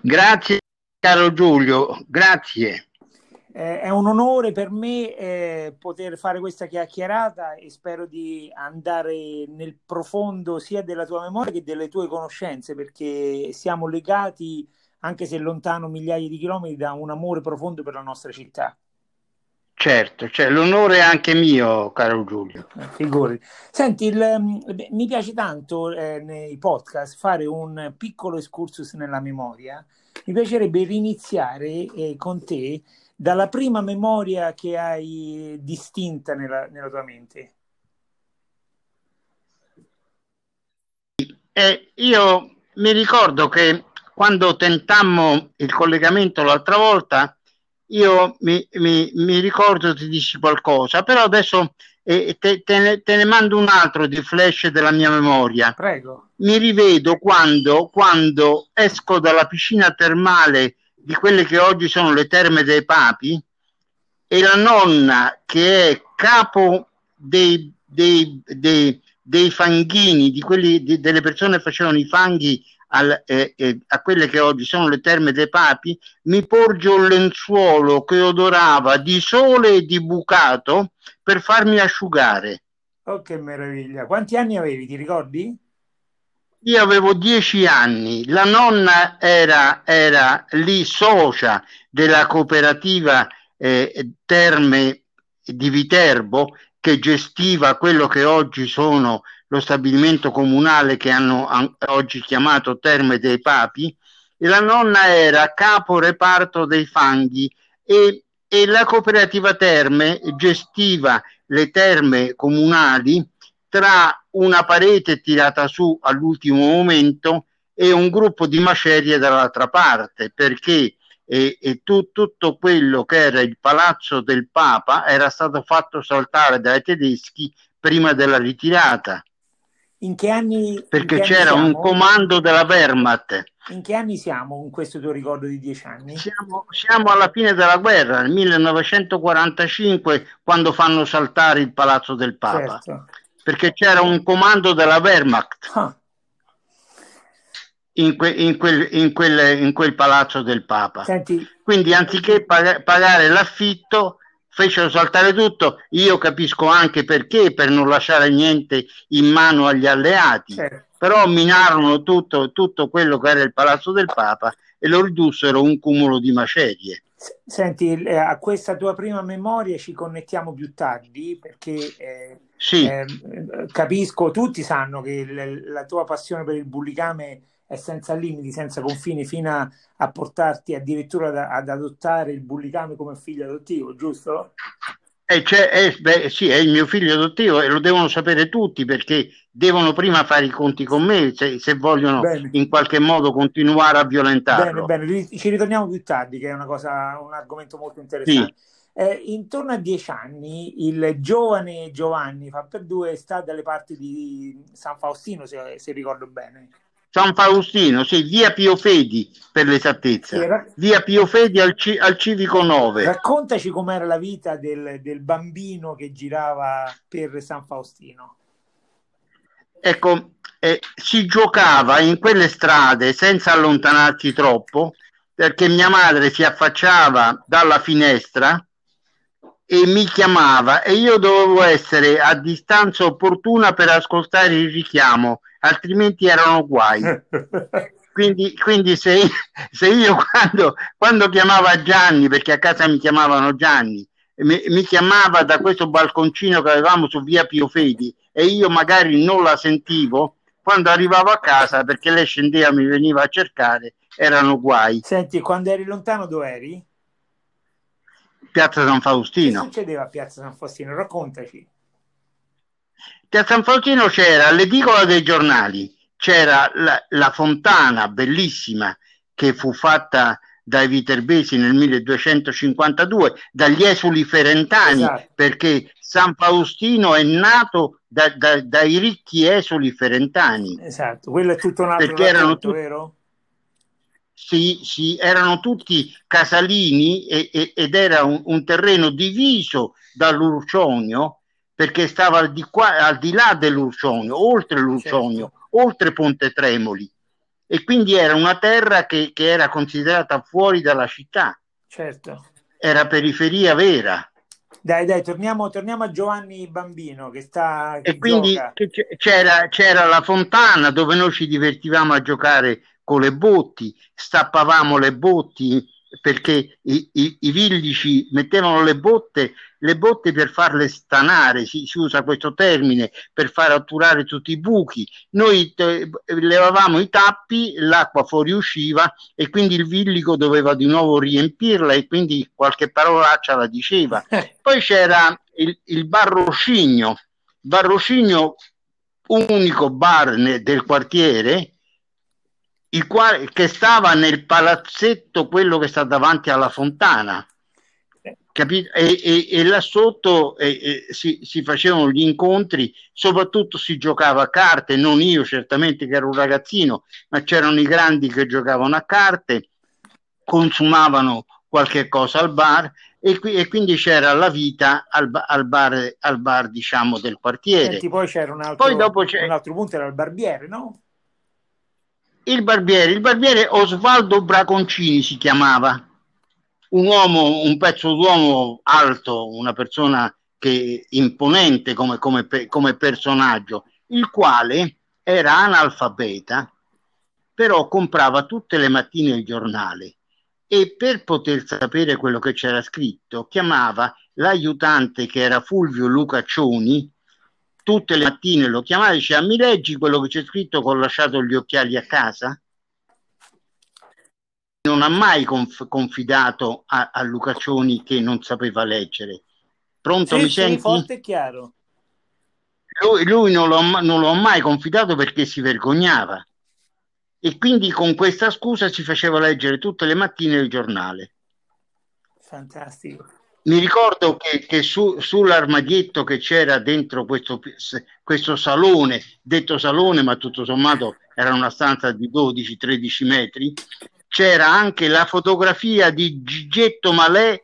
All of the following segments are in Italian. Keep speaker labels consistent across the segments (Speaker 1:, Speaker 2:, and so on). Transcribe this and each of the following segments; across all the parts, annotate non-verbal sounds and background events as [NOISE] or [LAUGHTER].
Speaker 1: Grazie caro Giulio, grazie.
Speaker 2: Eh, è un onore per me eh, poter fare questa chiacchierata e spero di andare nel profondo sia della tua memoria che delle tue conoscenze perché siamo legati, anche se lontano migliaia di chilometri, da un amore profondo per la nostra città.
Speaker 1: Certo, cioè, l'onore è anche mio, caro Giulio.
Speaker 2: Eh, figurati. Senti, il, mm, mi piace tanto eh, nei podcast fare un piccolo excursus nella memoria. Mi piacerebbe riniziare eh, con te dalla prima memoria che hai distinta nella, nella tua mente.
Speaker 1: Eh, io mi ricordo che quando tentammo il collegamento l'altra volta, io mi, mi, mi ricordo ti dici qualcosa, però adesso eh, te, te, ne, te, ne, mando un altro di flash della mia memoria.
Speaker 2: Prego.
Speaker 1: Mi rivedo quando, quando esco dalla piscina termale di quelle che oggi sono le terme dei papi e la nonna che è capo dei, dei, dei, dei fanghini, di quelli, di, delle persone che facevano i fanghi al, eh, eh, a quelle che oggi sono le terme dei papi, mi porge un lenzuolo che odorava di sole e di bucato per farmi asciugare.
Speaker 2: Oh, che meraviglia! Quanti anni avevi, ti ricordi?
Speaker 1: Io avevo dieci anni, la nonna era, era lì socia della cooperativa eh, Terme di Viterbo che gestiva quello che oggi sono lo stabilimento comunale che hanno oggi chiamato Terme dei Papi, e la nonna era capo reparto dei fanghi e, e la cooperativa Terme gestiva le terme comunali tra una parete tirata su all'ultimo momento e un gruppo di macerie dall'altra parte, perché e, e tu, tutto quello che era il palazzo del Papa era stato fatto saltare dai tedeschi prima della ritirata.
Speaker 2: In che anni?
Speaker 1: Perché
Speaker 2: che
Speaker 1: c'era
Speaker 2: anni
Speaker 1: un comando della Wehrmacht.
Speaker 2: In che anni siamo con questo tuo ricordo di dieci anni?
Speaker 1: Siamo, siamo, alla fine della guerra, nel 1945, quando fanno saltare il palazzo del Papa. Certo. Perché c'era un comando della Wehrmacht ah. in, que, in, quel, in, quel, in, quel, palazzo del Papa.
Speaker 2: Senti.
Speaker 1: Quindi anziché pag- pagare l'affitto, fecero saltare tutto. Io capisco anche perché, per non lasciare niente in mano agli alleati. Certo. Però minarono tutto, tutto quello che era il palazzo del Papa e lo ridussero un cumulo di macerie.
Speaker 2: Senti, eh, a questa tua prima memoria ci connettiamo più tardi perché eh,
Speaker 1: sì.
Speaker 2: eh, capisco, tutti sanno che l- la tua passione per il bullicame è senza limiti, senza confini, fino a, a portarti addirittura da, ad adottare il bullicame come figlio adottivo, giusto?
Speaker 1: Eh, eh, beh, sì, è il mio figlio adottivo e lo devono sapere tutti perché devono prima fare i conti con me se, se vogliono bene. in qualche modo continuare a violentarlo.
Speaker 2: Bene, bene, ci ritorniamo più tardi, che è una cosa, un argomento molto interessante. Sì. Eh, intorno a dieci anni il giovane Giovanni fa per due sta dalle parti di San Faustino, se, se ricordo bene.
Speaker 1: San Faustino, sì, via Pio Fedi per l'esattezza, Era... via Pio Fedi al, C- al Civico 9.
Speaker 2: Raccontaci com'era la vita del, del, bambino che girava per San Faustino.
Speaker 1: Ecco, eh, si giocava in quelle strade senza allontanarsi troppo, perché mia madre si affacciava dalla finestra e mi chiamava e io dovevo essere a distanza opportuna per ascoltare il richiamo altrimenti erano guai. [LAUGHS] Quindi, quindi se, se, io quando, quando chiamava Gianni, perché a casa mi chiamavano Gianni, mi, mi, chiamava da questo balconcino che avevamo su via Pio Fedi e io magari non la sentivo, quando arrivavo a casa, perché lei scendeva mi veniva a cercare, erano guai.
Speaker 2: Senti, quando eri lontano dove eri?
Speaker 1: Piazza San Faustino.
Speaker 2: Che succedeva a Piazza San Faustino? Raccontaci
Speaker 1: che a San Faustino c'era l'edicola dei giornali, c'era la, la fontana bellissima che fu fatta dai Viterbesi nel 1252, dagli esuli ferentani, esatto. perché San Faustino è nato da, da, dai ricchi esuli ferentani.
Speaker 2: Esatto, quello è tutto un altro perché erano tutti, vero?
Speaker 1: Sì, sì, erano tutti casalini e, e, ed era un, un, terreno diviso dall'Urcionio perché stava al di, qua, al di là dell'Urcionio, oltre l'Urcionio, certo. oltre Ponte Tremoli e quindi era una terra che, che era considerata fuori dalla città.
Speaker 2: Certo.
Speaker 1: Era periferia vera.
Speaker 2: Dai, dai, torniamo, torniamo, a Giovanni Bambino che sta.
Speaker 1: Che e quindi c'era, c'era, la fontana dove noi ci divertivamo a giocare con le botti, stappavamo le botti perché i, i, i villici mettevano le botte, le botte per farle stanare, si, si, usa questo termine, per far atturare tutti i buchi. Noi te, levavamo i tappi, l'acqua fuoriusciva e quindi il villico doveva di nuovo riempirla e quindi qualche parolaccia la diceva. Poi c'era il, il Barroscigno, Barroscigno unico bar del quartiere il quale, che stava nel palazzetto, quello che sta davanti alla fontana. Capito? E, e, e là sotto e, si, si, facevano gli incontri, soprattutto si giocava a carte, non io certamente che ero un ragazzino, ma c'erano i grandi che giocavano a carte, consumavano qualche cosa al bar e, qui, e quindi c'era la vita al, al, bar, al bar diciamo del quartiere.
Speaker 2: Senti, poi c'era un altro, poi dopo c'è... un altro punto, era il barbiere, no?
Speaker 1: Il barbiere, il barbiere Osvaldo Braconcini si chiamava, un uomo, un pezzo d'uomo alto, una persona che imponente come, come, come personaggio, il quale era analfabeta, però comprava tutte le mattine il giornale e per poter sapere quello che c'era scritto chiamava l'aiutante che era Fulvio Lucaccioni tutte le mattine lo chiamava e diceva mi leggi quello che c'è scritto che ho lasciato gli occhiali a casa? Non ha mai conf- confidato a, a Lucaccioni che non sapeva leggere. Pronto, sì, mi sì, senti?
Speaker 2: forte e chiaro.
Speaker 1: Lui, lui non, lo, non lo ha mai confidato perché si vergognava e quindi con questa scusa si faceva leggere tutte le mattine il giornale.
Speaker 2: Fantastico
Speaker 1: mi ricordo che, che su, sull'armadietto che c'era dentro questo, questo, salone, detto salone, ma tutto sommato era una stanza di 12-13 metri, c'era anche la fotografia di Gigetto Malè,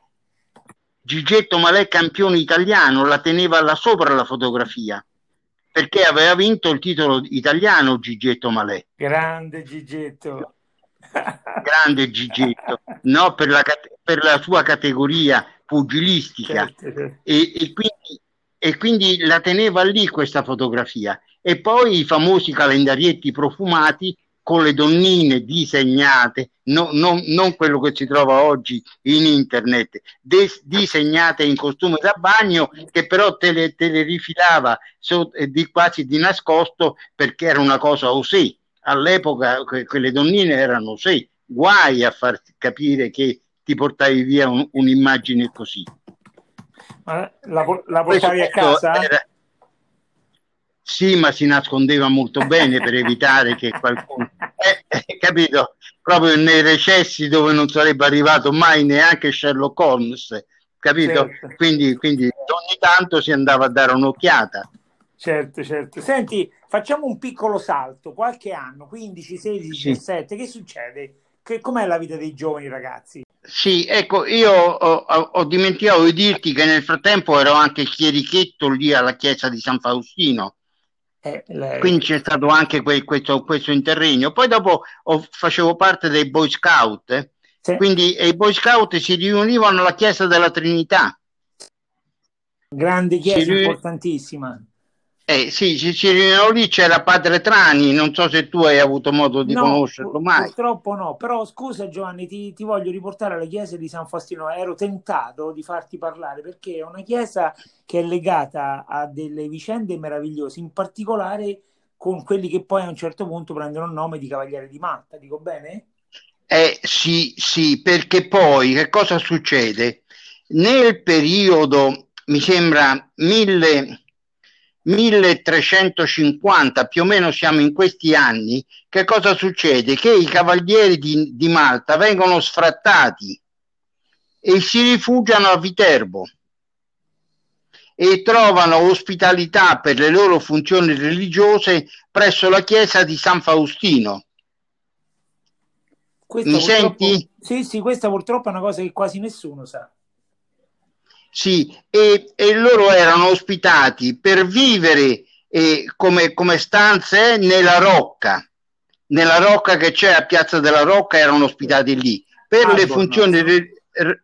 Speaker 1: Gigetto Malè campione italiano, la teneva là sopra la fotografia perché aveva vinto il titolo italiano Gigetto Malè.
Speaker 2: Grande Gigetto.
Speaker 1: Grande Gigetto, no, per la, per la sua categoria pugilistica certo, certo. E, e, quindi, e quindi la teneva lì questa fotografia e poi i famosi calendarietti profumati con le donnine disegnate, no, no, non quello che si trova oggi in internet, des, disegnate in costume da bagno, che però te le, te le rifilava so, di, quasi di nascosto perché era una cosa osè. All'epoca que, quelle donnine erano osè, guai a far capire che ti portavi via un, un'immagine così.
Speaker 2: Ma la, la portavi a casa? Era...
Speaker 1: Sì, ma si nascondeva molto bene per evitare che qualcuno... [LAUGHS] Eh, eh, capito? Proprio nei recessi dove non sarebbe arrivato mai neanche Sherlock Holmes, capito? Certo. Quindi, quindi ogni tanto si andava a dare un'occhiata.
Speaker 2: Certo, certo. Senti, facciamo un piccolo salto, qualche anno, 15, 16, sì. 17, che succede? Che, com'è la vita dei giovani ragazzi?
Speaker 1: Sì, ecco, io ho, ho, dimenticato di dirti che nel frattempo ero anche chierichetto lì alla chiesa di San Faustino. Eh. Quindi c'è stato anche que, questo, questo, interregno. Poi dopo ho, facevo parte dei Boy Scout, eh? sì. quindi i Boy Scout si riunivano alla chiesa della Trinità.
Speaker 2: Grande chiesa, riun... importantissima.
Speaker 1: Eh, sì, ci, ci, lì c'era Padre Trani, non so se tu hai avuto modo di no, conoscerlo mai.
Speaker 2: Purtroppo no, però scusa Giovanni, ti, ti, voglio riportare alla chiesa di San Faustino. Ero tentato di farti parlare perché è una chiesa che è legata a delle vicende meravigliose, in particolare con quelli che poi a un certo punto prendono il nome di Cavaliere di Malta, dico bene?
Speaker 1: Eh sì, sì, perché poi che cosa succede? Nel periodo, mi sembra, mille 1350, più o meno siamo in questi anni, che cosa succede? Che i cavalieri di, di Malta vengono sfrattati e si rifugiano a Viterbo e trovano ospitalità per le loro funzioni religiose presso la chiesa di San Faustino.
Speaker 2: Questa Mi senti? Sì, sì, questa purtroppo è una cosa che quasi nessuno sa.
Speaker 1: Sì, e, e loro erano ospitati per vivere eh, come, come stanze nella Rocca. Nella Rocca che c'è a Piazza della Rocca erano ospitati lì. Per Albornoz. le funzioni...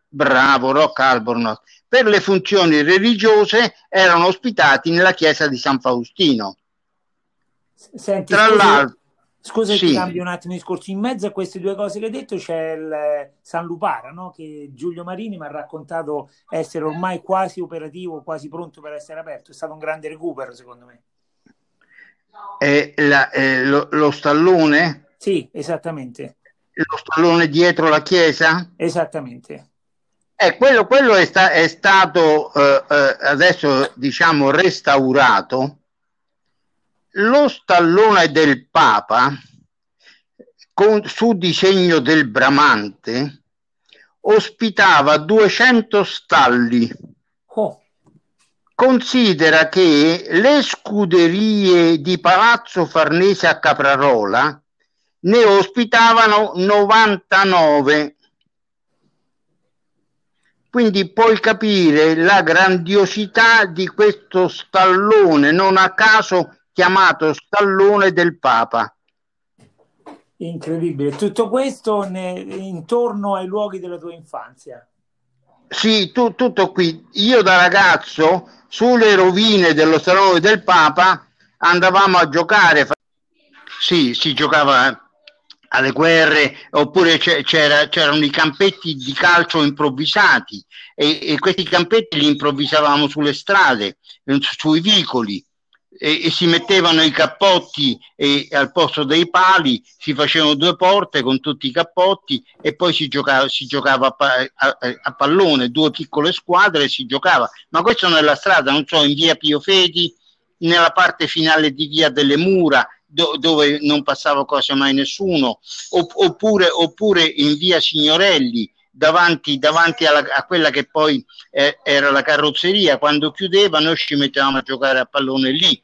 Speaker 1: Bravo, Rocca Albornoz. Per le funzioni religiose erano ospitati nella chiesa di San Faustino.
Speaker 2: Senti, Tra scusi, l'altro... Scusa sì. ti cambio un attimo di discorso. In mezzo a queste due cose che hai detto c'è il eh, San Lupara, no? che Giulio Marini mi ha raccontato essere ormai quasi operativo, quasi pronto per essere aperto. È stato un grande recupero, secondo me.
Speaker 1: Eh, la, eh, lo, lo, stallone?
Speaker 2: Sì, esattamente.
Speaker 1: Lo stallone dietro la chiesa?
Speaker 2: Esattamente.
Speaker 1: Eh, quello, quello è, sta, è, stato eh, eh, adesso diciamo restaurato lo stallone del Papa, con, su disegno del Bramante, ospitava 200 stalli. Oh. Considera che le scuderie di Palazzo Farnese a Caprarola ne ospitavano 99. Quindi puoi capire la grandiosità di questo stallone, non a caso chiamato Stallone del Papa.
Speaker 2: Incredibile, tutto questo ne, intorno ai luoghi della tua infanzia.
Speaker 1: Sì, tu, tutto qui. Io da ragazzo sulle rovine dello Stallone del Papa andavamo a giocare. Sì, si giocava alle guerre, oppure c'era, c'erano i campetti di calcio improvvisati e, e, questi campetti li improvvisavamo sulle strade, sui vicoli e, e, si mettevano i cappotti e al posto dei pali si facevano due porte con tutti i cappotti e poi si giocava, si giocava a, a, a, pallone, due piccole squadre e si giocava. Ma questo nella strada, non so, in via Pio Fedi, nella parte finale di via delle Mura, do, dove non passava quasi mai nessuno, oppure, oppure in via Signorelli, davanti, davanti alla, a quella che poi eh, era la carrozzeria, quando chiudeva noi ci mettevamo a giocare a pallone lì.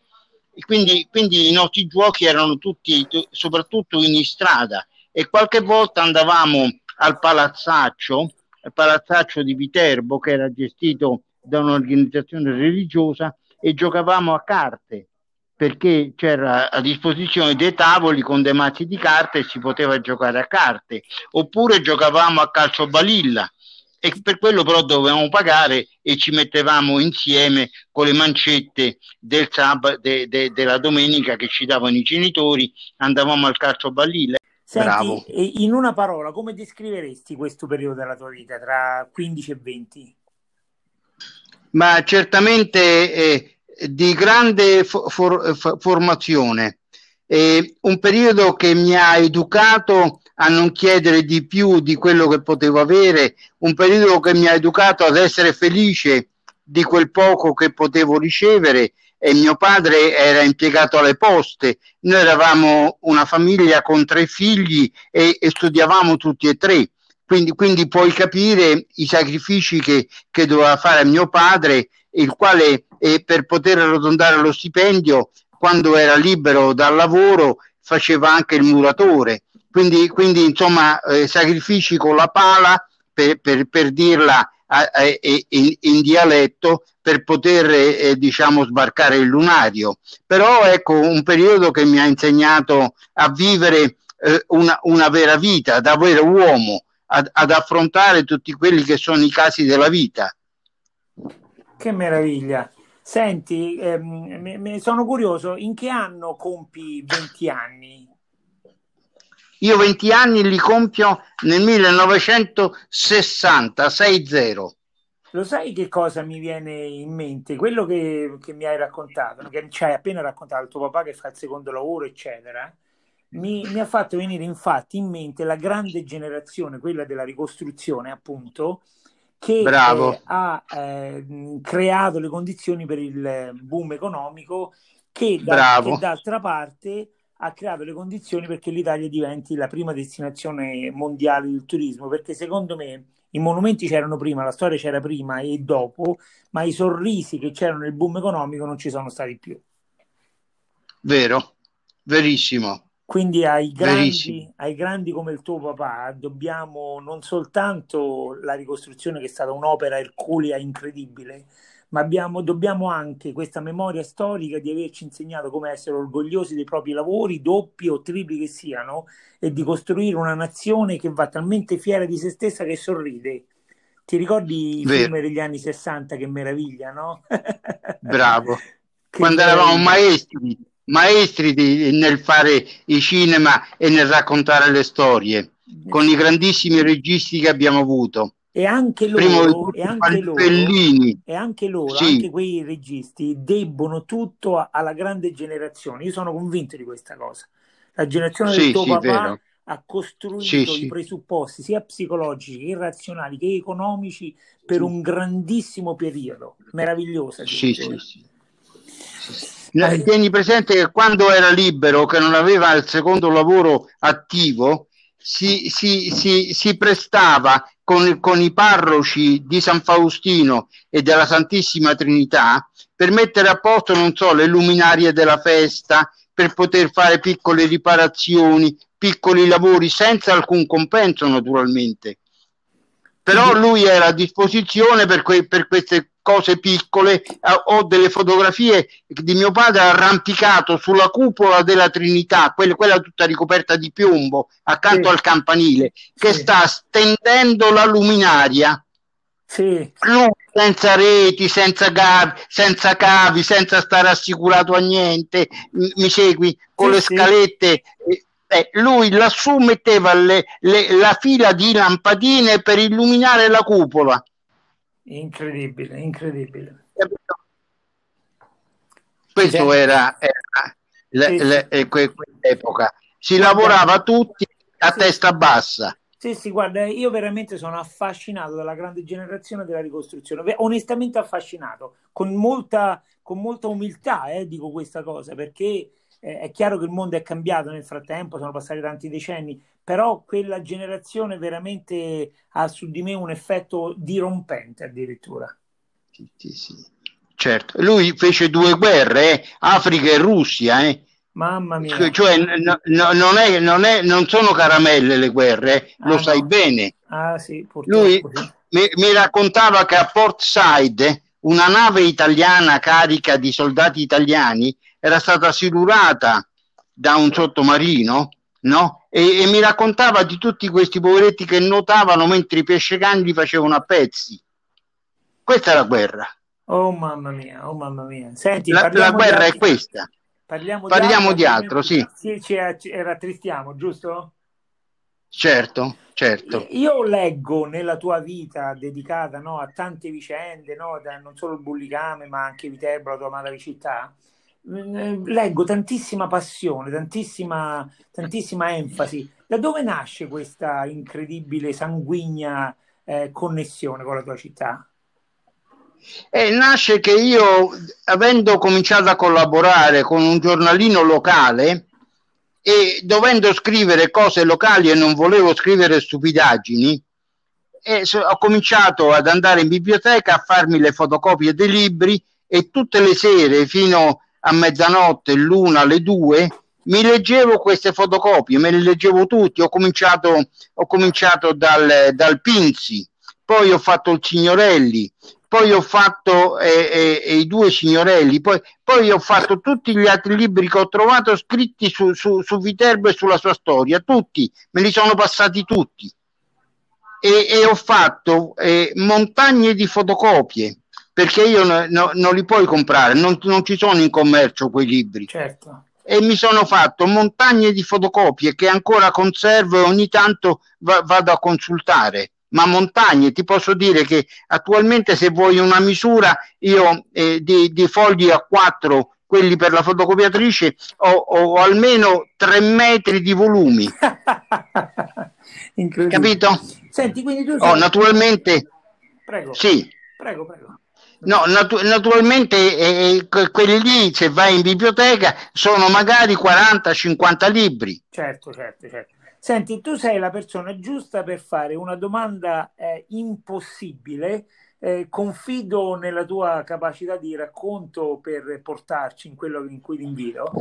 Speaker 1: Quindi, quindi i nostri giochi erano tutti, soprattutto in strada. E qualche volta andavamo al palazzaccio, al palazzaccio di Viterbo che era gestito da un'organizzazione religiosa e giocavamo a carte perché c'era a disposizione dei tavoli con dei mazzi di carte e si poteva giocare a carte, oppure giocavamo a calcio balilla e per quello però dovevamo pagare e ci mettevamo insieme con le mancette del sabato, de, de, della domenica che ci davano i genitori, andavamo al calcio balilla.
Speaker 2: Senti, Bravo. in una parola, come descriveresti questo periodo della tua vita tra 15 e 20?
Speaker 1: Ma certamente eh, di grande for, for, formazione, eh, un periodo che mi ha educato a non chiedere di più di quello che potevo avere, un periodo che mi ha educato ad essere felice di quel poco che potevo ricevere e mio padre era impiegato alle poste, noi eravamo una famiglia con tre figli e, e studiavamo tutti e tre, quindi, quindi, puoi capire i sacrifici che, che doveva fare mio padre, il quale eh, per poter arrotondare lo stipendio, quando era libero dal lavoro, faceva anche il muratore. Quindi, quindi insomma eh, sacrifici con la pala per, per, per dirla a, a, in, in, dialetto per poter eh, diciamo sbarcare il lunario. Però ecco un periodo che mi ha insegnato a vivere eh, una, una, vera vita da vero uomo ad, ad affrontare tutti quelli che sono i casi della vita
Speaker 2: che meraviglia Senti, ehm, sono curioso, in che anno compi 20 anni?
Speaker 1: Io 20 anni li compio nel 1960, 60.
Speaker 2: Lo sai che cosa mi viene in mente? Quello che, che mi hai raccontato, che ci hai appena raccontato, il tuo papà che fa il secondo lavoro, eccetera, mi, mi, ha fatto venire infatti in mente la grande generazione, quella della ricostruzione, appunto, che eh, ha eh, creato le condizioni per il boom economico che, da, che d'altra parte ha creato le condizioni perché l'Italia diventi la prima destinazione mondiale del turismo, perché secondo me i monumenti c'erano prima, la storia c'era prima e dopo, ma i sorrisi che c'erano nel boom economico non ci sono stati più.
Speaker 1: Vero, verissimo.
Speaker 2: Quindi ai grandi, ai grandi, come il tuo papà dobbiamo non soltanto la ricostruzione che è stata un'opera erculea incredibile, ma abbiamo, dobbiamo anche questa memoria storica di averci insegnato come essere orgogliosi dei propri lavori, doppi o tripli che siano, e di costruire una nazione che va talmente fiera di se stessa che sorride. Ti ricordi i Vero. film degli anni 60 che meraviglia, no?
Speaker 1: Bravo. [LAUGHS] Quando eravamo maestri maestri di, nel fare i cinema e nel raccontare le storie, con i grandissimi registi che abbiamo avuto.
Speaker 2: E anche loro, e anche loro, e anche, loro sì. anche quei registi debbono tutto alla grande generazione. Io sono convinto di questa cosa. La generazione sì, del tuo sì, papà vero. ha costruito i presupposti sia psicologici che razionali che economici per un grandissimo periodo. Meravigliosa.
Speaker 1: Sì, sì, sì. Tieni presente che quando era libero, che non aveva il secondo lavoro attivo, si, si, si, si prestava con, con, i parroci di San Faustino e della Santissima Trinità per mettere a posto, non so, le luminarie della festa, per poter fare piccole riparazioni, piccoli lavori senza alcun compenso naturalmente. Però lui era a disposizione per, que- per queste cose piccole, eh, ho delle fotografie di mio padre arrampicato sulla cupola della Trinità, quella, quella tutta ricoperta di piombo, accanto sì. al campanile, che sì. sta stendendo la luminaria.
Speaker 2: Sì.
Speaker 1: Lui senza reti, senza cavi, senza cavi, senza stare assicurato a niente, mi, mi segui, con le scalette. Eh, lui lassù metteva le, le, la fila di lampadine per illuminare la cupola
Speaker 2: Incredibile, incredibile.
Speaker 1: Questo era, era le, le, quell'epoca. Si guarda, lavorava tutti a sì, testa bassa.
Speaker 2: Sì, sì, guarda, io veramente sono affascinato dalla grande generazione della ricostruzione, onestamente affascinato, con molta, con molta umiltà eh, dico questa cosa, perché eh, è chiaro che il mondo è cambiato nel frattempo, sono passati tanti decenni, però quella generazione veramente ha su di me un effetto dirompente addirittura.
Speaker 1: Sì, sì, sì. Certo, lui fece due guerre, eh? Africa e Russia, eh?
Speaker 2: Mamma mia.
Speaker 1: Cioè, no, no, non, è, non, è, non, sono caramelle le guerre, eh? lo ah, sai no. bene.
Speaker 2: Ah, sì,
Speaker 1: Lui. Mi, mi, raccontava che a Port Said una nave italiana carica di soldati italiani era stata silurata da un sottomarino, no? E, e, mi raccontava di tutti questi poveretti che nuotavano mentre i pescecani facevano a pezzi. Questa è la guerra.
Speaker 2: Oh mamma mia, oh mamma mia. Senti,
Speaker 1: la, la guerra è questa.
Speaker 2: Parliamo,
Speaker 1: parliamo di altro, di altro
Speaker 2: sì. Sì, ci, rattristiamo, giusto?
Speaker 1: Certo, certo.
Speaker 2: Io leggo nella tua vita dedicata no, a tante vicende, no, da, non solo il Bullicame, ma anche Viterbo, la tua amata città, leggo tantissima passione, tantissima, tantissima enfasi. Da dove nasce questa incredibile, sanguigna eh, connessione con la tua città?
Speaker 1: Eh, nasce che io, avendo cominciato a collaborare con un giornalino locale, e dovendo scrivere cose locali e non volevo scrivere stupidaggini, e so, ho cominciato ad andare in biblioteca a farmi le fotocopie dei libri e tutte le sere fino a mezzanotte, l'una, le due, mi leggevo queste fotocopie, me le leggevo tutti, ho cominciato, ho cominciato dal, dal Pinzi, poi ho fatto il Signorelli, poi ho fatto eh, eh, i due signorelli, poi, poi, ho fatto tutti gli altri libri che ho trovato scritti su, su, su Viterbo e sulla sua storia, tutti, me li sono passati tutti. E, e ho fatto eh, montagne di fotocopie, perché io no, no, non li puoi comprare, non, non, ci sono in commercio quei libri.
Speaker 2: Certo.
Speaker 1: E mi sono fatto montagne di fotocopie che ancora conservo e ogni tanto va, vado a consultare ma montagne. Ti posso dire che attualmente se vuoi una misura io eh, di, di, fogli a 4 quelli per la fotocopiatrice ho, ho almeno 3 metri di volumi. [LAUGHS] Capito?
Speaker 2: Senti, quindi tu
Speaker 1: oh, naturalmente
Speaker 2: Prego.
Speaker 1: Sì.
Speaker 2: Prego, prego.
Speaker 1: No, natu- naturalmente eh, eh quelli lì, se vai in biblioteca, sono magari 40-50 libri.
Speaker 2: Certo, certo, certo. Senti, tu sei la persona giusta per fare una domanda eh, impossibile. Eh, confido nella tua capacità di racconto per portarci in quello in cui ti invito.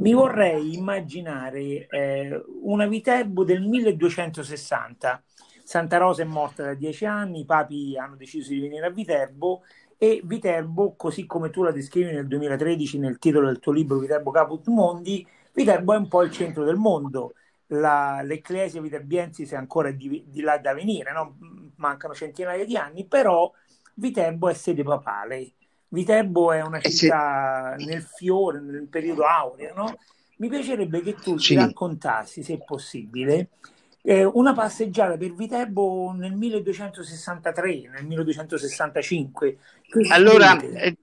Speaker 2: Mi vorrei immaginare eh, una Viterbo del 1260. Santa Rosa è morta da dieci anni, i papi hanno deciso di venire a Viterbo e Viterbo, così come tu la descrivi nel 2013 nel titolo del tuo libro Viterbo Caput Mondi, Viterbo è un po' il centro del mondo. La, l'Ecclesia Viterbiensis è ancora di, di là da venire, no? mancano centinaia di anni, però Viterbo è sede papale. Viterbo è una eh città sì. nel fiore, nel periodo aureo, no? Mi piacerebbe che tu sì. ci raccontassi, se possibile, eh, una passeggiata per Viterbo nel 1263, nel 1265.
Speaker 1: Allora, eh,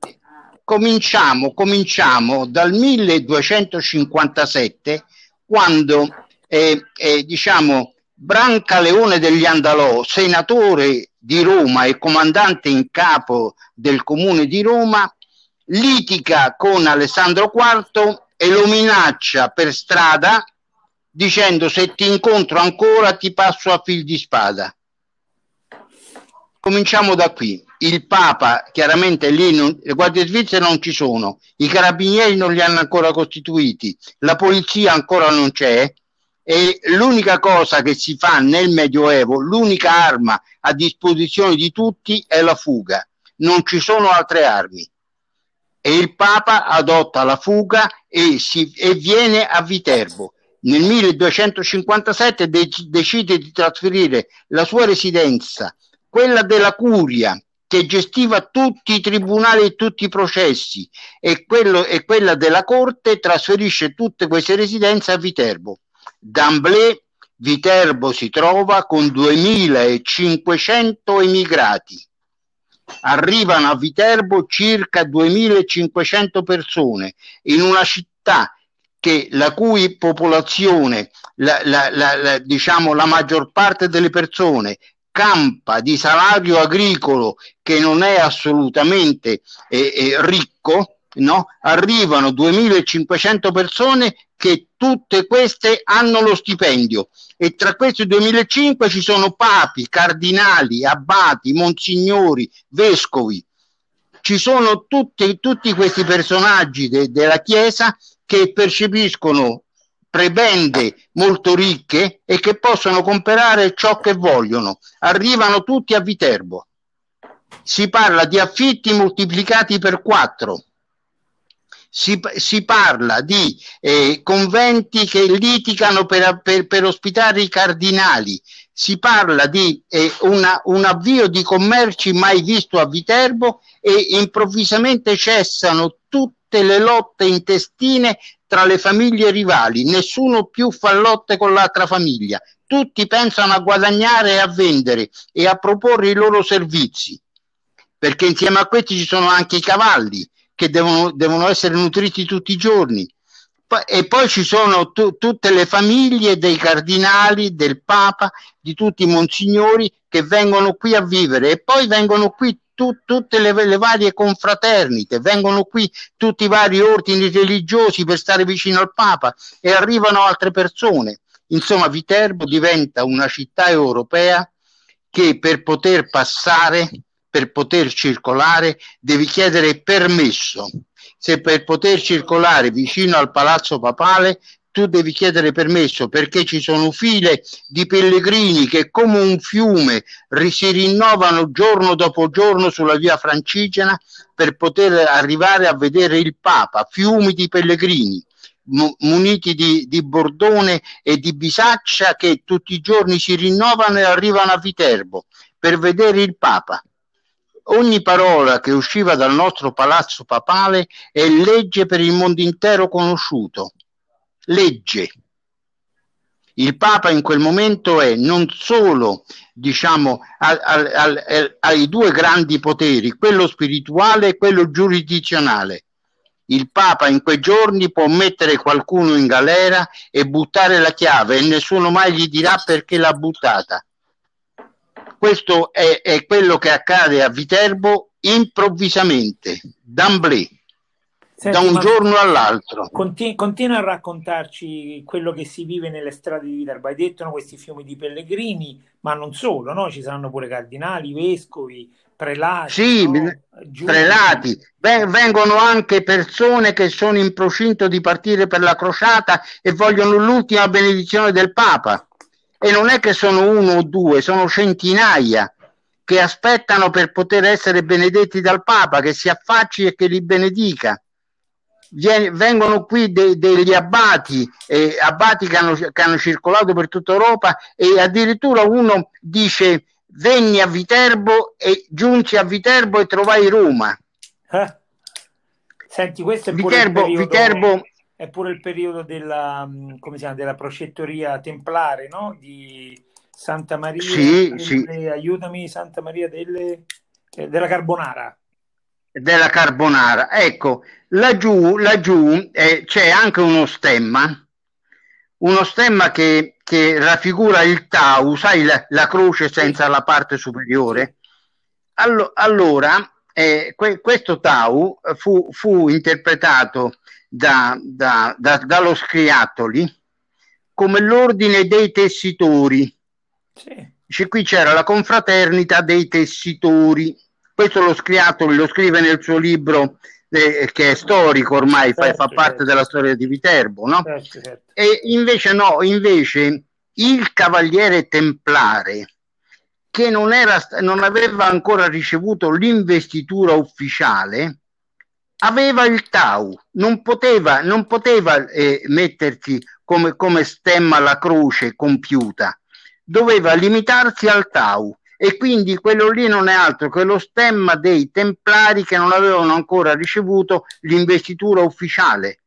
Speaker 1: cominciamo, cominciamo dal 1257, quando eh, eh, diciamo Brancaleone degli Andalò, senatore di Roma e comandante in capo del comune di Roma, litiga con Alessandro IV e lo minaccia per strada dicendo se ti incontro ancora ti passo a fil di spada. Cominciamo da qui. Il Papa, chiaramente lì non, le guardie svizzere non ci sono, i carabinieri non li hanno ancora costituiti, la polizia ancora non c'è e l'unica cosa che si fa nel Medioevo, l'unica arma a disposizione di tutti è la fuga. Non ci sono altre armi. E il Papa adotta la fuga e, si, e viene a Viterbo nel 1257 de- decide di trasferire la sua residenza, quella della curia, che gestiva tutti i tribunali e tutti i processi, e, quello, e quella della corte trasferisce tutte queste residenze a Viterbo. D'Amblè Viterbo si trova con 2500 emigrati. Arrivano a Viterbo circa 2500 persone in una città che la cui popolazione, la, la, la, diciamo la maggior parte delle persone campa di salario agricolo che non è assolutamente eh, eh, ricco, no? arrivano 2500 persone che tutte queste hanno lo stipendio e tra questi 2005 ci sono papi, cardinali, abbati, monsignori, vescovi. Ci sono tutti, tutti questi personaggi de, della Chiesa che percepiscono prebende molto ricche e che possono comprare ciò che vogliono. Arrivano tutti a Viterbo. Si parla di affitti moltiplicati per quattro. Si, si parla di eh, conventi che litigano per, per, per, ospitare i cardinali. Si parla di eh, una, un avvio di commerci mai visto a Viterbo e improvvisamente cessano tutti tutte le lotte intestine tra le famiglie rivali, nessuno più fa lotte con l'altra famiglia, tutti pensano a guadagnare e a vendere e a proporre i loro servizi, perché insieme a questi ci sono anche i cavalli che devono, devono essere nutriti tutti i giorni. E poi ci sono tu, tutte le famiglie dei cardinali, del Papa, di tutti i monsignori che vengono qui a vivere e poi vengono qui tu, tutte le, le, varie confraternite, vengono qui tutti i vari ordini religiosi per stare vicino al Papa e arrivano altre persone. Insomma, Viterbo diventa una città europea che per poter passare, per poter circolare, devi chiedere permesso. Se per poter circolare vicino al palazzo papale tu devi chiedere permesso perché ci sono file di pellegrini che come un fiume si rinnovano giorno dopo giorno sulla via Francigena per poter arrivare a vedere il Papa, fiumi di pellegrini muniti di, di, bordone e di bisaccia che tutti i giorni si rinnovano e arrivano a Viterbo per vedere il Papa. Ogni parola che usciva dal nostro palazzo papale è legge per il mondo intero conosciuto legge. Il Papa in quel momento è non solo, diciamo, al, al, al, ai due grandi poteri, quello spirituale e quello giurisdizionale. Il Papa in quei giorni può mettere qualcuno in galera e buttare la chiave e nessuno mai gli dirà perché l'ha buttata. questo è, è quello che accade a Viterbo improvvisamente, d'amblè. Senti, da un giorno all'altro.
Speaker 2: Continu- continua a raccontarci quello che si vive nelle strade di Viterbo. Hai detto no, questi fiumi di pellegrini, ma non solo, no? ci saranno pure cardinali, vescovi, prelati.
Speaker 1: Sì, no? prelati. Vengono anche persone che sono in procinto di partire per la crociata e vogliono l'ultima benedizione del Papa. E non è che sono uno o due, sono centinaia che aspettano per poter essere benedetti dal Papa, che si affacci e che li benedica vengono qui de, degli abbati, eh, abbati che hanno, che hanno circolato per tutta Europa e addirittura uno dice venni a Viterbo e giunsi a Viterbo e trovai Roma.
Speaker 2: Eh? Senti, questo è pure Viterbo, periodo, Viterbo, è pure il periodo della, mm, come si chiama, della procettoria templare, no? Di Santa Maria,
Speaker 1: sì, delle, sì.
Speaker 2: aiutami, Santa Maria delle, eh, della Carbonara
Speaker 1: della carbonara. Ecco, laggiù, laggiù eh, c'è anche uno stemma, uno stemma che, che raffigura il tau, sai la, la croce senza la parte superiore? Allo, allora, eh, que, questo tau fu, fu interpretato da, da, da, dallo Scriattoli come l'ordine dei tessitori. Sì. Cioè, qui c'era la confraternita dei tessitori questo lo Scriatoli lo scrive nel suo libro eh, che è storico ormai, certo, fa, fa, certo, parte certo. della storia di Viterbo, no? Certo, certo. E invece no, invece il cavaliere templare che non, era, non aveva ancora ricevuto l'investitura ufficiale, aveva il tau, non poteva, non poteva eh, mettersi come, come stemma la croce compiuta, doveva limitarsi al tau e quindi quello lì non è altro che lo stemma dei templari che non avevano ancora ricevuto l'investitura ufficiale.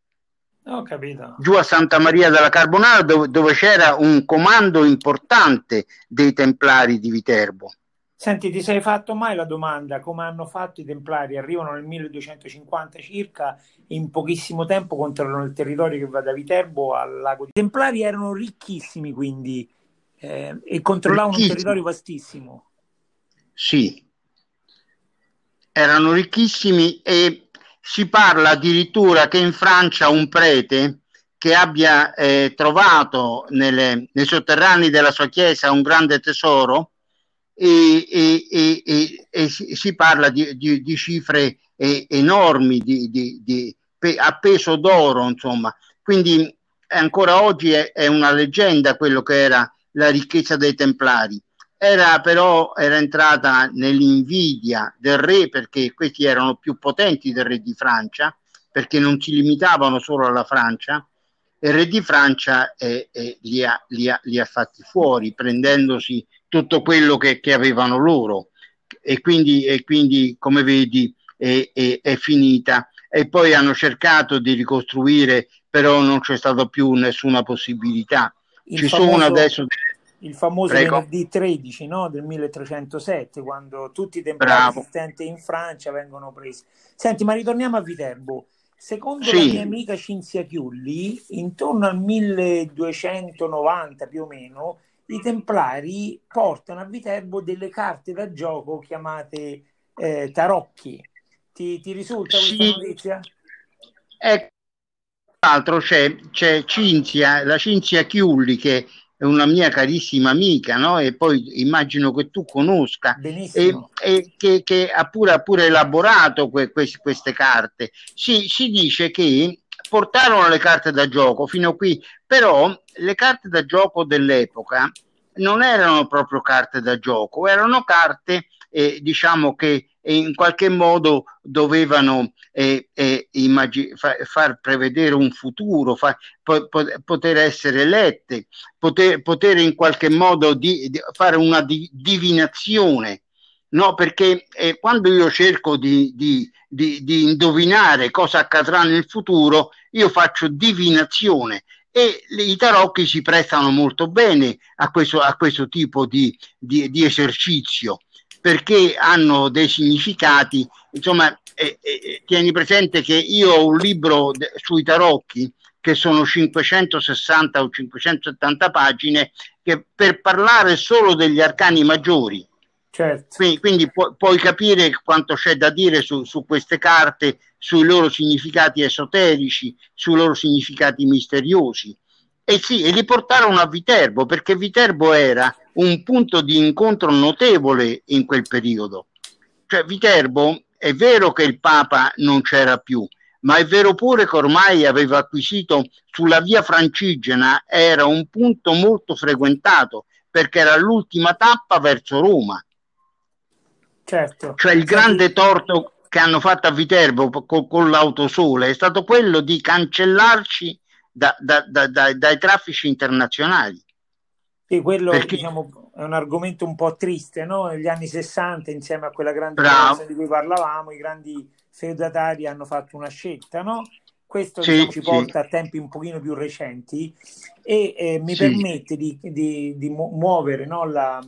Speaker 2: Ho capito.
Speaker 1: Giù a Santa Maria della Carbonara dove, dove c'era un comando importante dei templari di Viterbo.
Speaker 2: Senti, ti sei fatto mai la domanda come hanno fatto i templari? Arrivano nel 1250 circa e in pochissimo tempo controllano il territorio che va da Viterbo al lago. I templari erano ricchissimi, quindi eh, e controllavano un territorio vastissimo.
Speaker 1: Sì, erano ricchissimi e si parla addirittura che in Francia un prete che abbia eh, trovato nelle, nei sotterranei della sua chiesa un grande tesoro e, e, e, e si, si, parla di, di, di cifre enormi di, a peso d'oro, insomma. Quindi ancora oggi è, è una leggenda quello che era la ricchezza dei templari. Era però era entrata nell'invidia del re perché questi erano più potenti del re di Francia, perché non si limitavano solo alla Francia. Il re di Francia eh, eh, li, ha, li, ha, li, ha, fatti fuori, prendendosi tutto quello che, che avevano loro. E quindi, e quindi come vedi, è, è, è finita. E poi hanno cercato di ricostruire, però non c'è stata più nessuna possibilità ci famoso, sono adesso
Speaker 2: il famoso Prego. venerdì 13 no? del 1307 quando tutti i templari esistenti in Francia vengono presi senti ma ritorniamo a Viterbo secondo sì. la mia amica Cinzia Chiulli intorno al 1290 più o meno i templari portano a Viterbo delle carte da gioco chiamate eh, tarocchi ti, ti risulta questa sì. notizia?
Speaker 1: Ecco l'altro c'è, c'è Cinzia, la Cinzia Chiulli che è una mia carissima amica, no? E poi immagino che tu conosca, e, e che, che, ha, pure, ha pure elaborato que, que, queste carte. Si, si dice che portarono le carte da gioco fino a qui, però le carte da gioco dell'epoca non erano proprio carte da gioco, erano carte eh, diciamo che in qualche modo dovevano eh, eh, immag- fa- far prevedere un futuro, fa- po- poter essere lette, poter, poter in qualche modo di, di fare una di- divinazione. No, perché eh, quando io cerco di, di, di, di indovinare cosa accadrà nel futuro, io faccio divinazione e i tarocchi si prestano molto bene a questo, a questo tipo di, di, di esercizio perché hanno dei significati. Insomma, eh, eh, tieni presente che io ho un libro de- sui tarocchi che sono 560 o 570 pagine che per parlare solo degli arcani maggiori Certo. Quindi, quindi pu- puoi capire quanto c'è da dire su, su, queste carte, sui loro significati esoterici, sui loro significati misteriosi. E sì, e li portarono a Viterbo, perché Viterbo era un punto di incontro notevole in quel periodo. Cioè Viterbo è vero che il Papa non c'era più, ma è vero pure che ormai aveva acquisito sulla via francigena, era un punto molto frequentato perché era l'ultima tappa verso Roma. Certo. Cioè il grande torto che hanno fatto a Viterbo con, con l'autosole è stato quello di cancellarci da, da, da, dai traffici internazionali.
Speaker 2: E quello Perché... diciamo, è un argomento un po' triste, no? Negli anni 60, insieme a quella grande cosa di cui parlavamo, i grandi feudatari hanno fatto una scelta, no? Questo sì, ci porta sì. a tempi un pochino più recenti e eh, mi sì. permette di, di, di muovere no, la,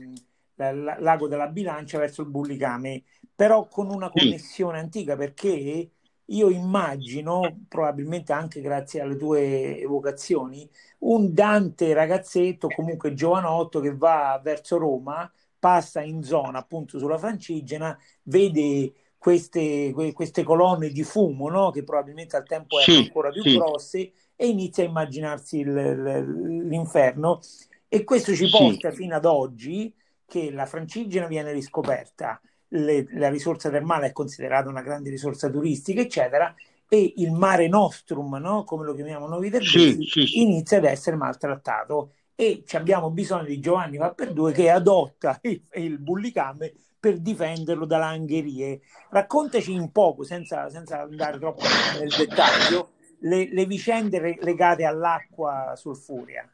Speaker 2: la, la, l'ago della bilancia verso il bullicame, però con una connessione antica perché io immagino, probabilmente anche grazie alle tue evocazioni, un Dante ragazzetto, comunque giovanotto, che va verso Roma, passa in zona appunto sulla Francigena, vede queste, queste colonne di fumo, no? che probabilmente al tempo erano sì, ancora più sì. grosse, e inizia a immaginarsi il, l'inferno. E questo ci porta sì. fino ad oggi che la Francigena viene riscoperta le, la risorsa termale è considerata una grande risorsa turistica, eccetera, e il mare nostrum, no? come lo chiamiamo noi termesi, sì, sì, inizia ad essere maltrattato e abbiamo bisogno di Giovanni va per due che adotta [LAUGHS] il, il bullicame per difenderlo dalle angherie. Raccontaci un poco, senza, senza andare troppo nel dettaglio, le, le vicende legate all'acqua sulfurea.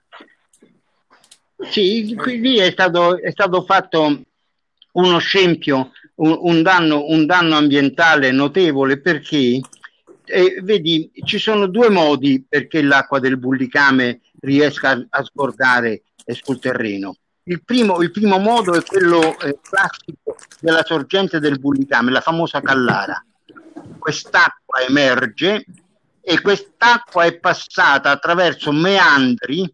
Speaker 1: Sì, qui è stato, è stato fatto uno scempio, un, un, danno, un danno ambientale notevole perché eh, vedi, ci sono due modi perché l'acqua del bullicame riesca a, a sgorgare eh, sul terreno. Il primo, il primo, modo è quello eh, classico della sorgente del bullicame, la famosa callara. Quest'acqua emerge e quest'acqua è passata attraverso meandri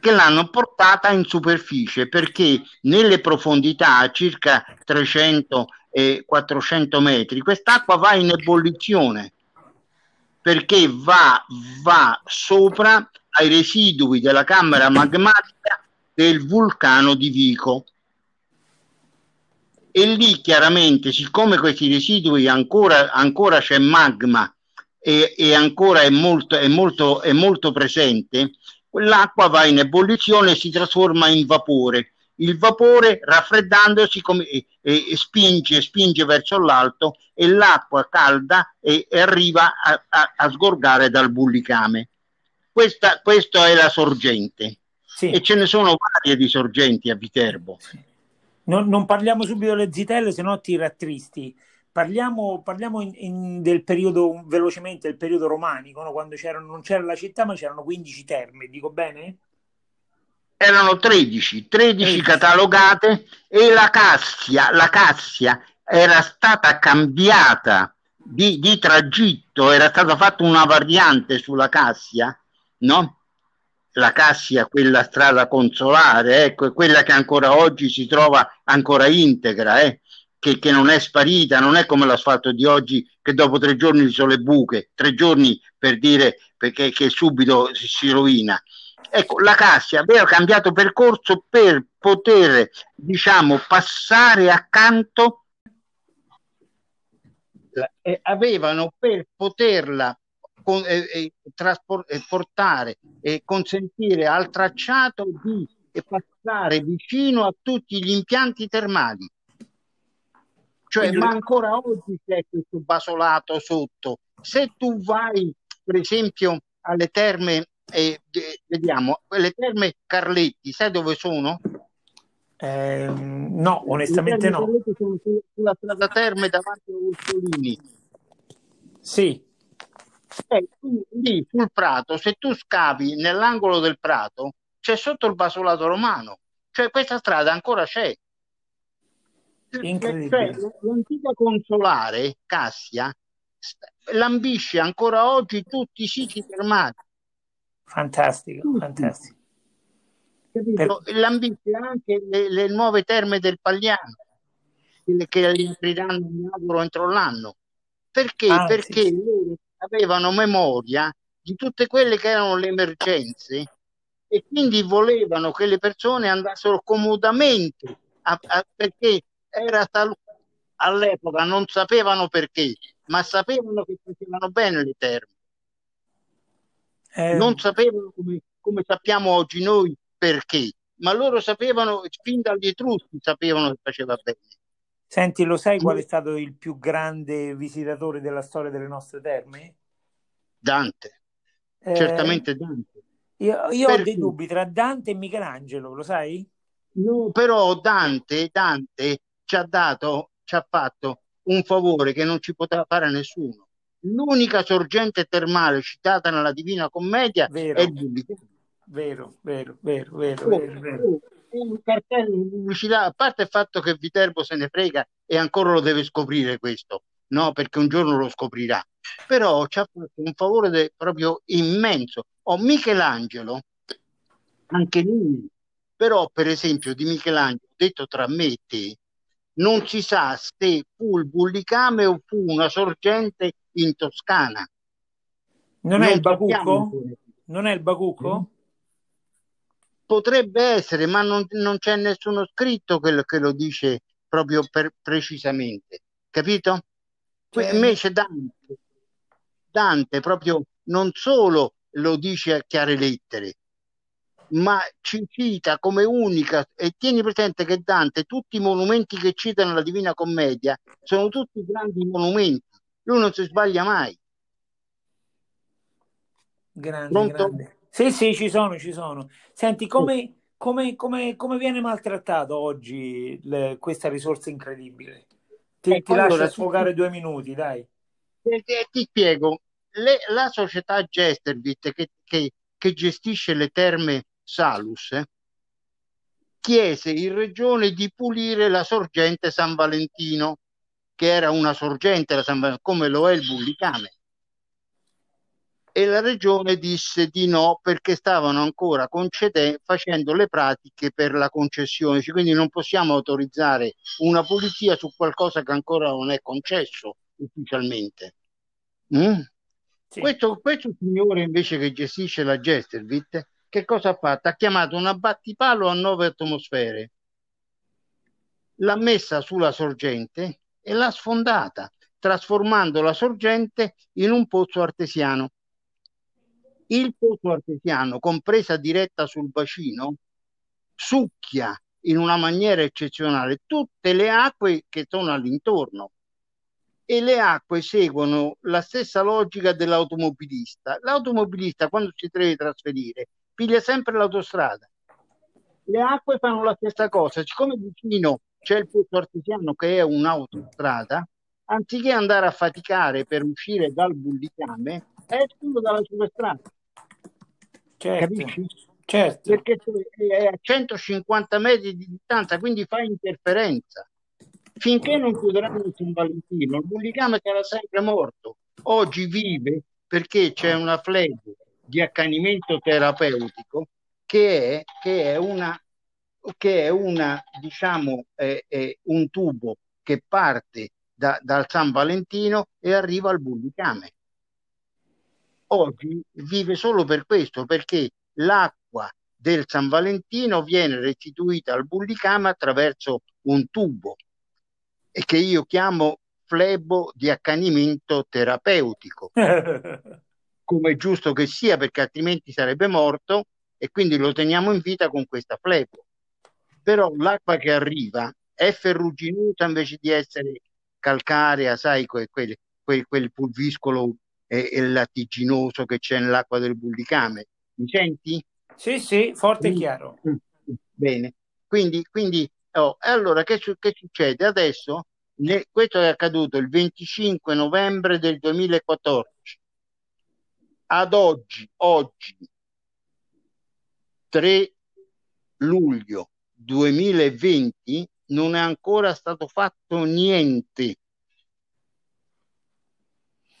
Speaker 1: che l'hanno portata in superficie perché nelle profondità, circa 300 e 400 metri, quest'acqua va in ebollizione perché va, va sopra ai residui della camera magmatica del vulcano di Vico. E lì chiaramente, siccome questi residui ancora, ancora c'è magma e, e ancora è molto, è, molto, è molto presente, l'acqua va in ebollizione e si trasforma in vapore. Il vapore raffreddandosi come, e, e spinge, spinge verso l'alto e l'acqua calda e, e arriva a, a, a, sgorgare dal bullicame. Questa, questa è la sorgente sì. e ce ne sono varie di sorgenti a Viterbo.
Speaker 2: Non, non parliamo subito delle zitelle, se no ti rattristi. Parliamo, parliamo in, in del periodo, velocemente, del periodo romanico, no? quando non c'era la città, ma c'erano 15 terme, dico bene?
Speaker 1: Erano 13, 13, 13. catalogate e la Cassia, la Cassia era stata cambiata di, di tragitto, era stata fatta una variante sulla Cassia, no? la Cassia, quella strada consolare, ecco, è quella che ancora oggi si trova ancora integra, eh che, che, non è sparita, non è come l'asfalto di oggi che dopo tre giorni ci sono le buche, tre giorni per dire perché che subito si, si rovina. Ecco, la Cassia aveva cambiato percorso per poter, diciamo, passare accanto, eh, avevano per poterla con, eh, eh, traspor- eh, portare e consentire al tracciato di passare vicino a tutti gli impianti termali cioè, ma ancora oggi c'è questo basolato sotto. Se tu vai, per esempio, alle terme, eh, vediamo, le terme Carletti, sai dove sono?
Speaker 2: Eh, no, onestamente no.
Speaker 1: Sono sulla strada Terme davanti a Ursolini.
Speaker 2: Sì.
Speaker 1: Eh, lì sul prato, se tu scavi nell'angolo del prato, c'è sotto il basolato romano. Cioè questa strada ancora c'è. Cioè, l'antica consolare Cassia lambisce ancora oggi tutti i siti termali.
Speaker 2: Fantastico, tutti. fantastico.
Speaker 1: Per... Lambisce anche le, le, nuove terme del Pagliano. che li apriranno, mi auguro, entro l'anno. Perché?
Speaker 2: Ah,
Speaker 1: Perché
Speaker 2: sì, sì.
Speaker 1: loro avevano memoria di tutte quelle che erano le emergenze e quindi volevano che le persone andassero comodamente a- a- perché era tal- all'epoca non sapevano perché, ma sapevano che facevano bene le terme,
Speaker 2: Eh,
Speaker 1: non sapevano come, come sappiamo oggi noi perché, ma loro sapevano fin dagli Etruschi sapevano che faceva bene.
Speaker 2: senti, lo sai qual è stato il più grande visitatore della storia delle nostre terme?
Speaker 1: Dante,
Speaker 2: Eh,
Speaker 1: certamente Dante.
Speaker 2: io, io ho dei dubbi tra Dante e Michelangelo, lo sai?
Speaker 1: No, però Dante, Dante ci ha dato, ci ha fatto un favore che non ci poteva fare nessuno. L'unica sorgente termale citata nella Divina Commedia è
Speaker 2: Vero,
Speaker 1: il Bullicano.
Speaker 2: vero, vero, vero, vero,
Speaker 1: Oh,
Speaker 2: vero, vero.
Speaker 1: oh, è un cartello di pubblicità, a parte il fatto che Viterbo se ne frega e ancora lo deve scoprire questo, no? Perché un giorno lo scoprirà. Però ci ha fatto un favore de- proprio immenso. Oh, Michelangelo, anche lui, però per esempio di Michelangelo, detto tra me e te, non si sa se fu il Bullicame o fu una sorgente in Toscana.
Speaker 2: Non è
Speaker 1: Non
Speaker 2: il
Speaker 1: sappiamo
Speaker 2: Bacucco? Non è il Bacucco?
Speaker 1: Potrebbe essere, ma non, non c'è nessuno scritto che lo, che lo dice proprio per- precisamente, capito?
Speaker 2: Cioè,
Speaker 1: invece Dante, Dante proprio non solo lo dice a chiare lettere, ma ci cita come unica, e tieni presente che Dante, tutti i monumenti che cita nella Divina Commedia, sono tutti grandi monumenti, lui non si sbaglia mai.
Speaker 2: grande,
Speaker 1: Pronto?
Speaker 2: grande. Sì, sì, ci sono, ci sono. Senti, come, come, come, come viene maltrattato oggi le- questa risorsa incredibile? Ti, ti
Speaker 1: Ecco,
Speaker 2: lascio
Speaker 1: allora ti,
Speaker 2: sfogare due minuti, dai.
Speaker 1: ti- ti spiego, Le- la società Gesterbit che, che- che gestisce le terme Salus chiese in regione di pulire la sorgente San Valentino, che era una sorgente, come lo è il Bullicame. E la regione disse di no perché stavano ancora concede- facendo le pratiche per la concessione, quindi non possiamo autorizzare una pulizia su qualcosa che ancora non è concesso ufficialmente. Mm?
Speaker 2: Sì.
Speaker 1: Questo, questo signore invece che gestisce la Gesterbit, che cosa ha fatto? Ha chiamato un abbattipalo a nove atmosfere, l'ha messa sulla sorgente e l'ha sfondata, trasformando la sorgente in un pozzo artesiano. Il pozzo artesiano, con presa diretta sul bacino, succhia in una maniera eccezionale tutte le acque che sono all'intorno e le acque seguono la stessa logica dell'automobilista. L'automobilista quando si deve trasferire piglia sempre l'autostrada. Le acque fanno la stessa cosa, siccome vicino c'è il pozzo artesiano che è un'autostrada, anziché andare a faticare per uscire dal bullicame, escono dalla sua strada.
Speaker 2: Certo,
Speaker 1: Capisci?
Speaker 2: certo.
Speaker 1: Perché è a 150 metri di distanza, quindi fa interferenza. Finché non chiuderanno San Valentino, il bullicame sarà sempre morto. Oggi vive perché c'è una flebo di accanimento terapeutico che è, che è una, che è una, diciamo, è, è un tubo che parte da- dal San Valentino e arriva al bullicame. Oggi vive solo per questo, perché l'acqua del San Valentino viene restituita al bullicame attraverso un tubo che io chiamo flebo di accanimento terapeutico, [LAUGHS] come è giusto che sia, perché altrimenti sarebbe morto e quindi lo teniamo in vita con questa flebo. Però l'acqua che arriva è ferruginosa invece di essere calcarea, sai, que- quel, quel- quel pulviscolo e, e lattiginoso che c'è nell'acqua del bullicame. Mi senti?
Speaker 2: Sì, sì, forte e chiaro. [LAUGHS]
Speaker 1: Bene, quindi, quindi oh, allora che, che succede adesso? Ne- questo è accaduto il 25 novembre del 2014. Ad oggi, oggi, 3 luglio 2020, non è ancora stato fatto niente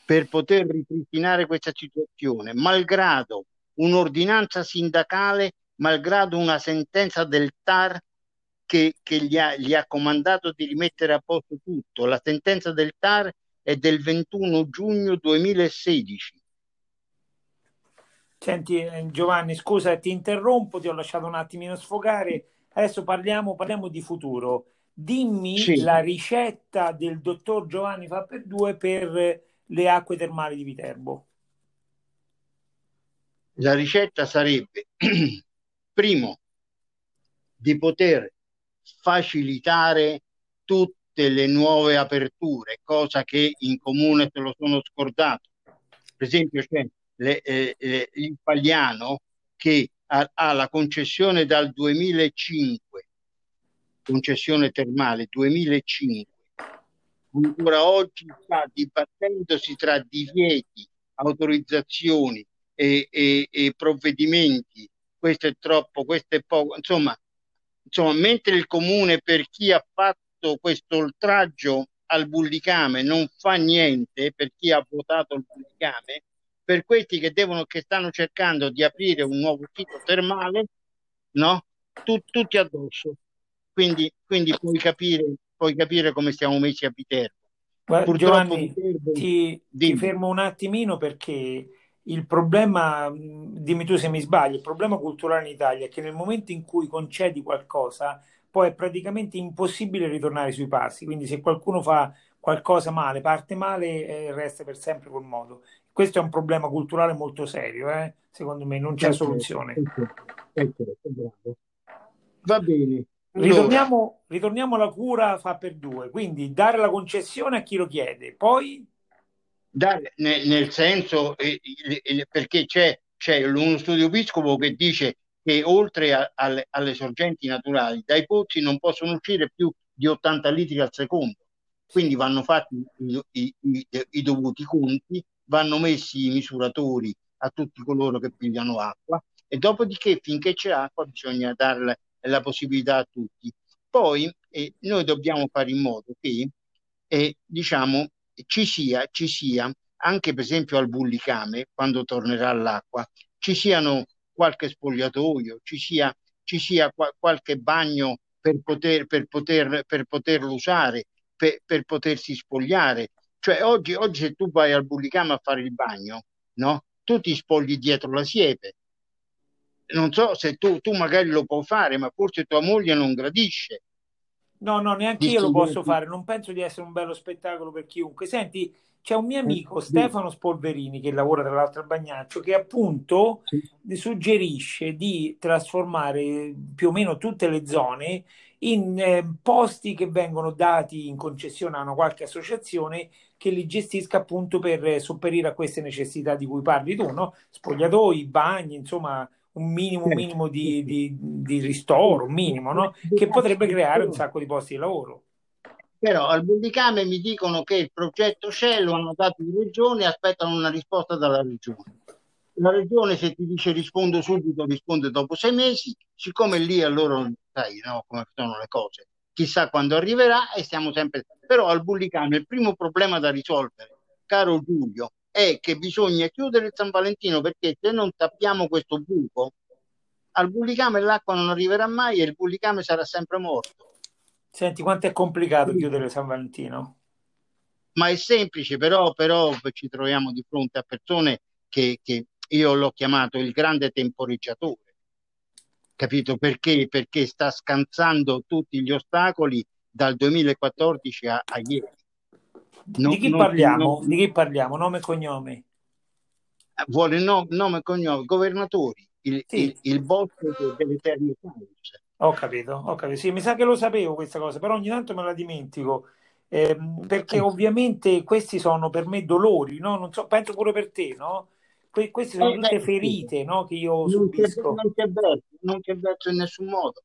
Speaker 1: per poter ripristinare questa situazione, malgrado un'ordinanza sindacale, malgrado una sentenza del TAR che che, gli, ha, gli, ha, comandato di rimettere a posto tutto. La sentenza del TAR è del 21 giugno 2016.
Speaker 2: Senti eh, Giovanni, scusa, ti interrompo, ti ho lasciato un attimino sfogare. Adesso parliamo, parliamo di futuro. Dimmi sì. la ricetta del dottor Giovanni fa per due per le acque termali di Viterbo.
Speaker 1: La ricetta sarebbe, [CLEARS THROAT] primo, di poter facilitare tutte le nuove aperture, cosa che in comune se lo sono scordato. Per esempio c'è le, eh, il Pagliano che ha, ha la concessione dal 2005 concessione termale 2005, ancora oggi sta dibattendosi tra divieti, autorizzazioni e, e, e provvedimenti. Questo è troppo, questo è poco. Insomma, insomma, mentre il comune per chi ha fatto questo oltraggio al bullicame non fa niente, per chi ha votato il bullicame, per questi che, devono, che stanno cercando di aprire un nuovo sito termale, no? Tut, tutti addosso. Quindi, quindi puoi, capire, puoi capire come stiamo messi a Viterbo.
Speaker 2: Guarda, Giovanni, Viterbo, ti, ti fermo un attimino perché il problema, dimmi tu se mi sbaglio, il problema culturale in Italia è che nel momento in cui concedi qualcosa, poi è praticamente impossibile ritornare sui passi. Quindi se qualcuno fa qualcosa male, parte male, eh, resta per sempre quel modo. Questo è un problema culturale molto serio, eh? secondo me, non c'è soluzione.
Speaker 1: Va bene.
Speaker 2: Ritorniamo, ritorniamo, alla cura fa per due, quindi dare la concessione a chi lo chiede, poi...
Speaker 1: Dare, nel, nel senso, eh, eh, perché c'è, c'è, uno studio piscopo che dice che oltre a, alle, alle, sorgenti naturali, dai pozzi non possono uscire più di 80 litri al secondo, quindi vanno fatti i, i, i, i dovuti conti, vanno messi i misuratori a tutti coloro che pigliano acqua e dopodiché finché c'è acqua bisogna darle la possibilità a tutti. Poi eh, noi dobbiamo fare in modo che eh, diciamo, ci, sia, ci sia anche per esempio al bullicame, quando tornerà l'acqua, ci siano qualche spogliatoio, ci sia, ci sia qua, qualche bagno per, poter, per, poter, per poterlo usare, per, per potersi spogliare. Cioè oggi, oggi se tu vai al bullicame a fare il bagno, no? tu ti spogli dietro la siepe, non so se tu, tu magari lo puoi fare, ma forse tua moglie non gradisce.
Speaker 2: No, no, neanche io lo posso fare. Non penso di essere un bello spettacolo per chiunque. Senti, c'è un mio amico Stefano Spolverini che lavora tra l'altro a Bagnaccio che appunto sì. suggerisce di trasformare più o meno tutte le zone in eh, posti che vengono dati in concessione a una qualche associazione che li gestisca appunto per sopperire a queste necessità di cui parli tu, no? Spogliatoi, bagni, insomma, un minimo, minimo di, di, di ristoro, un minimo, no? che potrebbe creare un sacco di posti di lavoro.
Speaker 1: Però al Bundicame mi dicono che il progetto c'è, lo hanno dato in regione e aspettano una risposta dalla regione. La regione se ti dice rispondo subito, risponde dopo sei mesi, siccome lì a loro sai no, come sono le cose, chissà quando arriverà e stiamo sempre... Però al Bullicano il primo problema da risolvere, caro Giulio, è che bisogna chiudere il San Valentino perché se non tappiamo questo buco, al bullicame l'acqua non arriverà mai e il bullicame sarà sempre morto.
Speaker 2: Senti, quanto è complicato sì. chiudere San Valentino?
Speaker 1: Ma è semplice, però, però ci troviamo di fronte a persone che, che io l'ho chiamato il grande temporeggiatore. Capito perché? Perché sta scansando tutti gli ostacoli dal 2014 a, a ieri.
Speaker 2: No, di chi no, parliamo? No, di chi parliamo? Nome e cognome?
Speaker 1: Vuole no, nome e cognome, governatori, il, sì. il, il boss delle terre
Speaker 2: Ho capito, ho capito. Sì, mi sa che lo sapevo questa cosa, però ogni tanto me la dimentico. Eh, perché ovviamente questi sono per me dolori, no? Non so, penso pure per te, no? Que- queste sono eh, tutte ferite no? che io non subisco.
Speaker 1: C'è, non c'è verso, non c'è verso in nessun modo.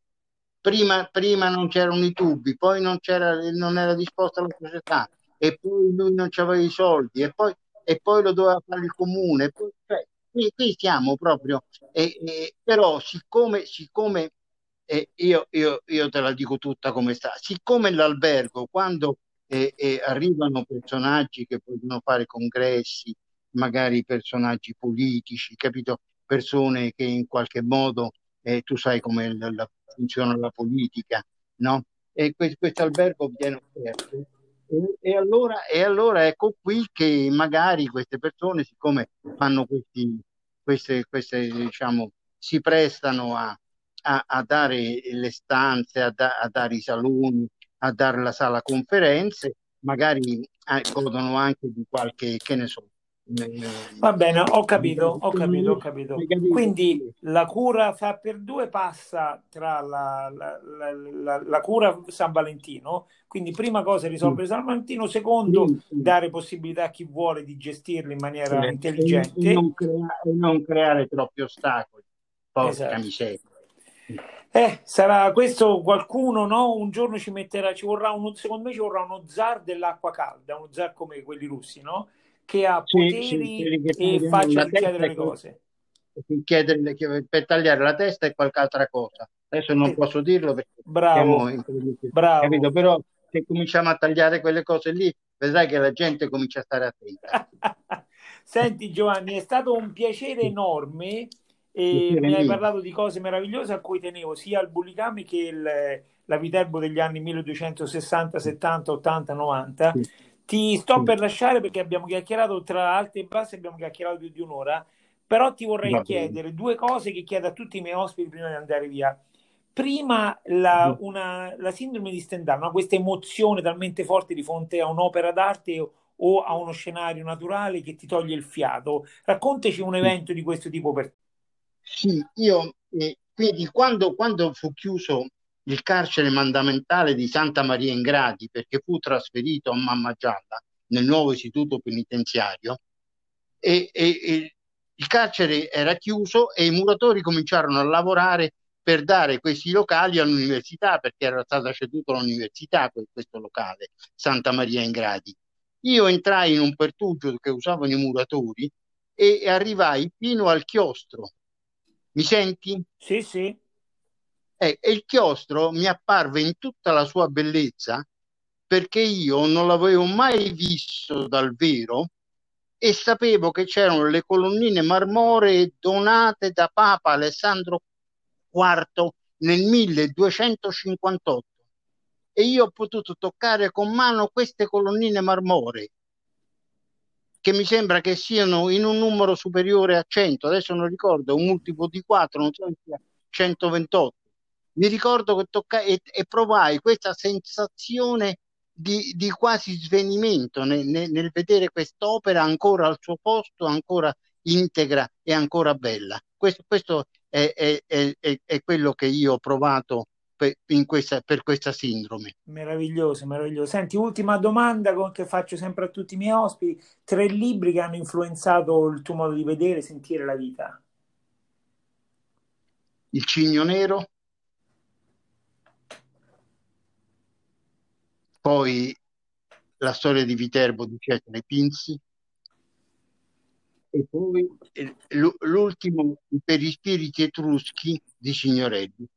Speaker 1: Prima, prima non c'erano i tubi, poi non, c'era, non era disposta la società, e poi lui non aveva i soldi e poi, e poi lo doveva fare il comune. Poi, cioè, qui, qui, stiamo proprio, e, e, però siccome, siccome eh, io, io, io, te la dico tutta come sta, siccome l'albergo quando eh, eh, arrivano personaggi che vogliono fare congressi, magari personaggi politici, capito? Persone che in qualche modo, eh, tu sai come la, la, funziona la politica, no? E questo albergo viene offerto. E, e, allora, e allora ecco qui che magari queste persone, siccome fanno questi, queste, queste diciamo, si prestano a, a, a dare le stanze, a, da, a, dare i saloni, a dare la sala conferenze, magari eh, godono anche di qualche, che ne so,
Speaker 2: Va bene, ho capito, ho capito, ho capito. Quindi la cura fa per due passa tra la, la, la, la cura San Valentino, quindi prima cosa risolvere San Valentino, secondo dare possibilità a chi vuole di gestirlo in maniera intelligente.
Speaker 1: E non, crea- e non creare troppi ostacoli. Porca esatto.
Speaker 2: Eh, sarà questo qualcuno, no? Un giorno ci metterà, ci vorrà uno, secondo me ci vorrà uno zar dell'acqua calda, uno zar come quelli russi, no? Che ha poteri sì, sì, e faccia chiedere le cose.
Speaker 1: Chiedere, per tagliare la testa e qualche altra cosa. Adesso non eh, posso dirlo perché
Speaker 2: bravo, bravo.
Speaker 1: Capito? Però se cominciamo a tagliare quelle cose lì, vedrai che la gente comincia a stare attenta. [LAUGHS]
Speaker 2: Senti Giovanni, è stato un piacere enorme e mi hai parlato di cose meravigliose a cui tenevo sia il Bullicami che il, la Viterbo degli anni 1260, 70, 80, 90. Sì. Ti sto per lasciare perché abbiamo chiacchierato tra alti e bassi, abbiamo chiacchierato più di un'ora, però ti vorrei chiedere due cose che chiedo a tutti i miei ospiti prima di andare via. Prima la, una, la sindrome di Stendhal, no? questa emozione talmente forte di fronte a un'opera d'arte o, o a uno scenario naturale che ti toglie il fiato. Raccontaci un evento di questo tipo per te.
Speaker 1: Sì, io eh, quindi quando, quando fu chiuso il carcere mandamentale di Santa Maria in Gradi perché fu trasferito a Mamma Gialla nel nuovo istituto penitenziario e, e, e, il carcere era chiuso e i muratori cominciarono a lavorare per dare questi locali all'università perché era stata ceduta all'università questo locale Santa Maria in Gradi. Io entrai in un pertugio che usavano i muratori e arrivai fino al chiostro mi senti?
Speaker 2: Sì, sì.
Speaker 1: Eh, e il chiostro mi apparve in tutta la sua bellezza perché io non l'avevo mai visto dal vero e sapevo che c'erano le colonnine marmoree donate da Papa Alessandro IV nel 1258 e io ho potuto toccare con mano queste colonnine marmoree che mi sembra che siano in un numero superiore a 100, adesso non ricordo, un multiplo di 4, non so se sia 128. Mi ricordo che toccai e, e provai questa sensazione di, di quasi svenimento nel, nel, nel vedere quest'opera ancora al suo posto, ancora integra e ancora bella. Questo, questo è, è, è, è, quello che io ho provato per, questa, per questa sindrome.
Speaker 2: Meraviglioso, meraviglioso. Senti, ultima domanda che faccio sempre a tutti i miei ospiti. Tre libri che hanno influenzato il tuo modo di vedere e sentire la vita.
Speaker 1: Il Cigno Nero, poi la storia di Viterbo di Cesare Pinzi e poi l'ultimo per gli spiriti etruschi di Signorelli.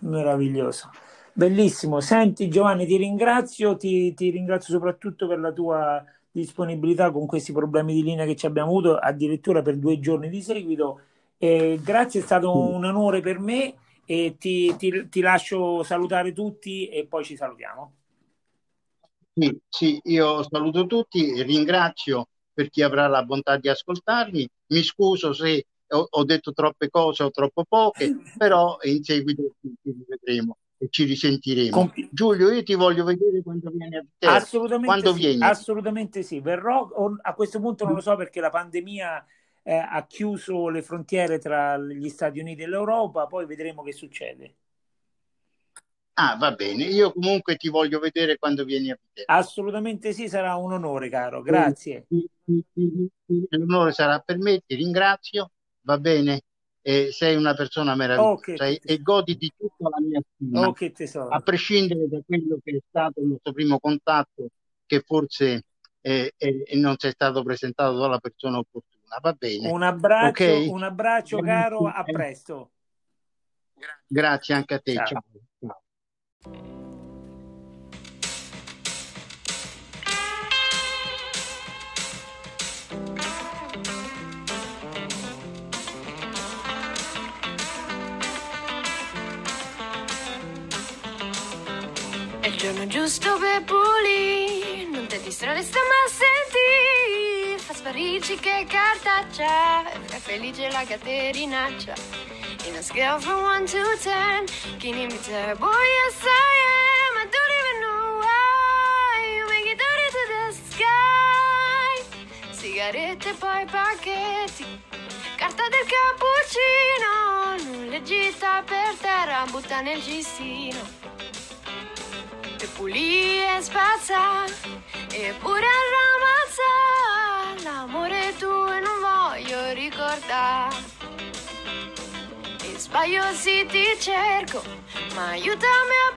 Speaker 2: Meraviglioso. Bellissimo. Senti Giovanni, ti ringrazio, ti, ti, ringrazio soprattutto per la tua disponibilità con questi problemi di linea che ci abbiamo avuto addirittura per due giorni di seguito. Eh, grazie, è stato un onore per me e ti, ti, ti, lascio salutare tutti e poi ci salutiamo.
Speaker 1: Sì, sì, io saluto tutti, ringrazio per chi avrà la bontà di ascoltarmi, mi scuso se ho, ho detto troppe cose o troppo poche, [LAUGHS] però in seguito ci, rivedremo e ci risentiremo. Compi- Giulio, io ti voglio vedere quando vieni a Viterbo.
Speaker 2: Assolutamente quando sì, vieni. assolutamente sì. Verrò, a questo punto non lo so perché la pandemia eh, ha chiuso le frontiere tra gli Stati Uniti e l'Europa, poi vedremo che succede.
Speaker 1: Ah, va bene. Io comunque ti voglio vedere quando vieni a Viterbo.
Speaker 2: Assolutamente sì, sarà un onore, caro. Grazie.
Speaker 1: L'onore sarà per me, ti ringrazio va bene? E sei una persona meravigliosa sei, e godi di tutta la mia stima,
Speaker 2: okay,
Speaker 1: a prescindere da quello che è stato il nostro primo contatto, che forse eh, eh, non sei stato presentato dalla persona opportuna. Va bene.
Speaker 2: Un abbraccio, okay? un abbraccio caro, a presto.
Speaker 1: Grazie anche a te. Ciao. Ciao.
Speaker 3: È il giorno giusto per pulire, non ti distrarre sta ma senti, fa sparirci che cartaccia, è felice la caterinaccia. In a scale from 1 to 10, can you be terrible? Yes I am, I don't even know why you make it dirty to the sky. Sigarette poi pacchetti, carta del cappuccino, nulla gita per terra, butta nel cestino e pulì e spazza e pure ramazza l'amore tuo e non voglio ricordare sbaglio sì ti cerco ma aiutami a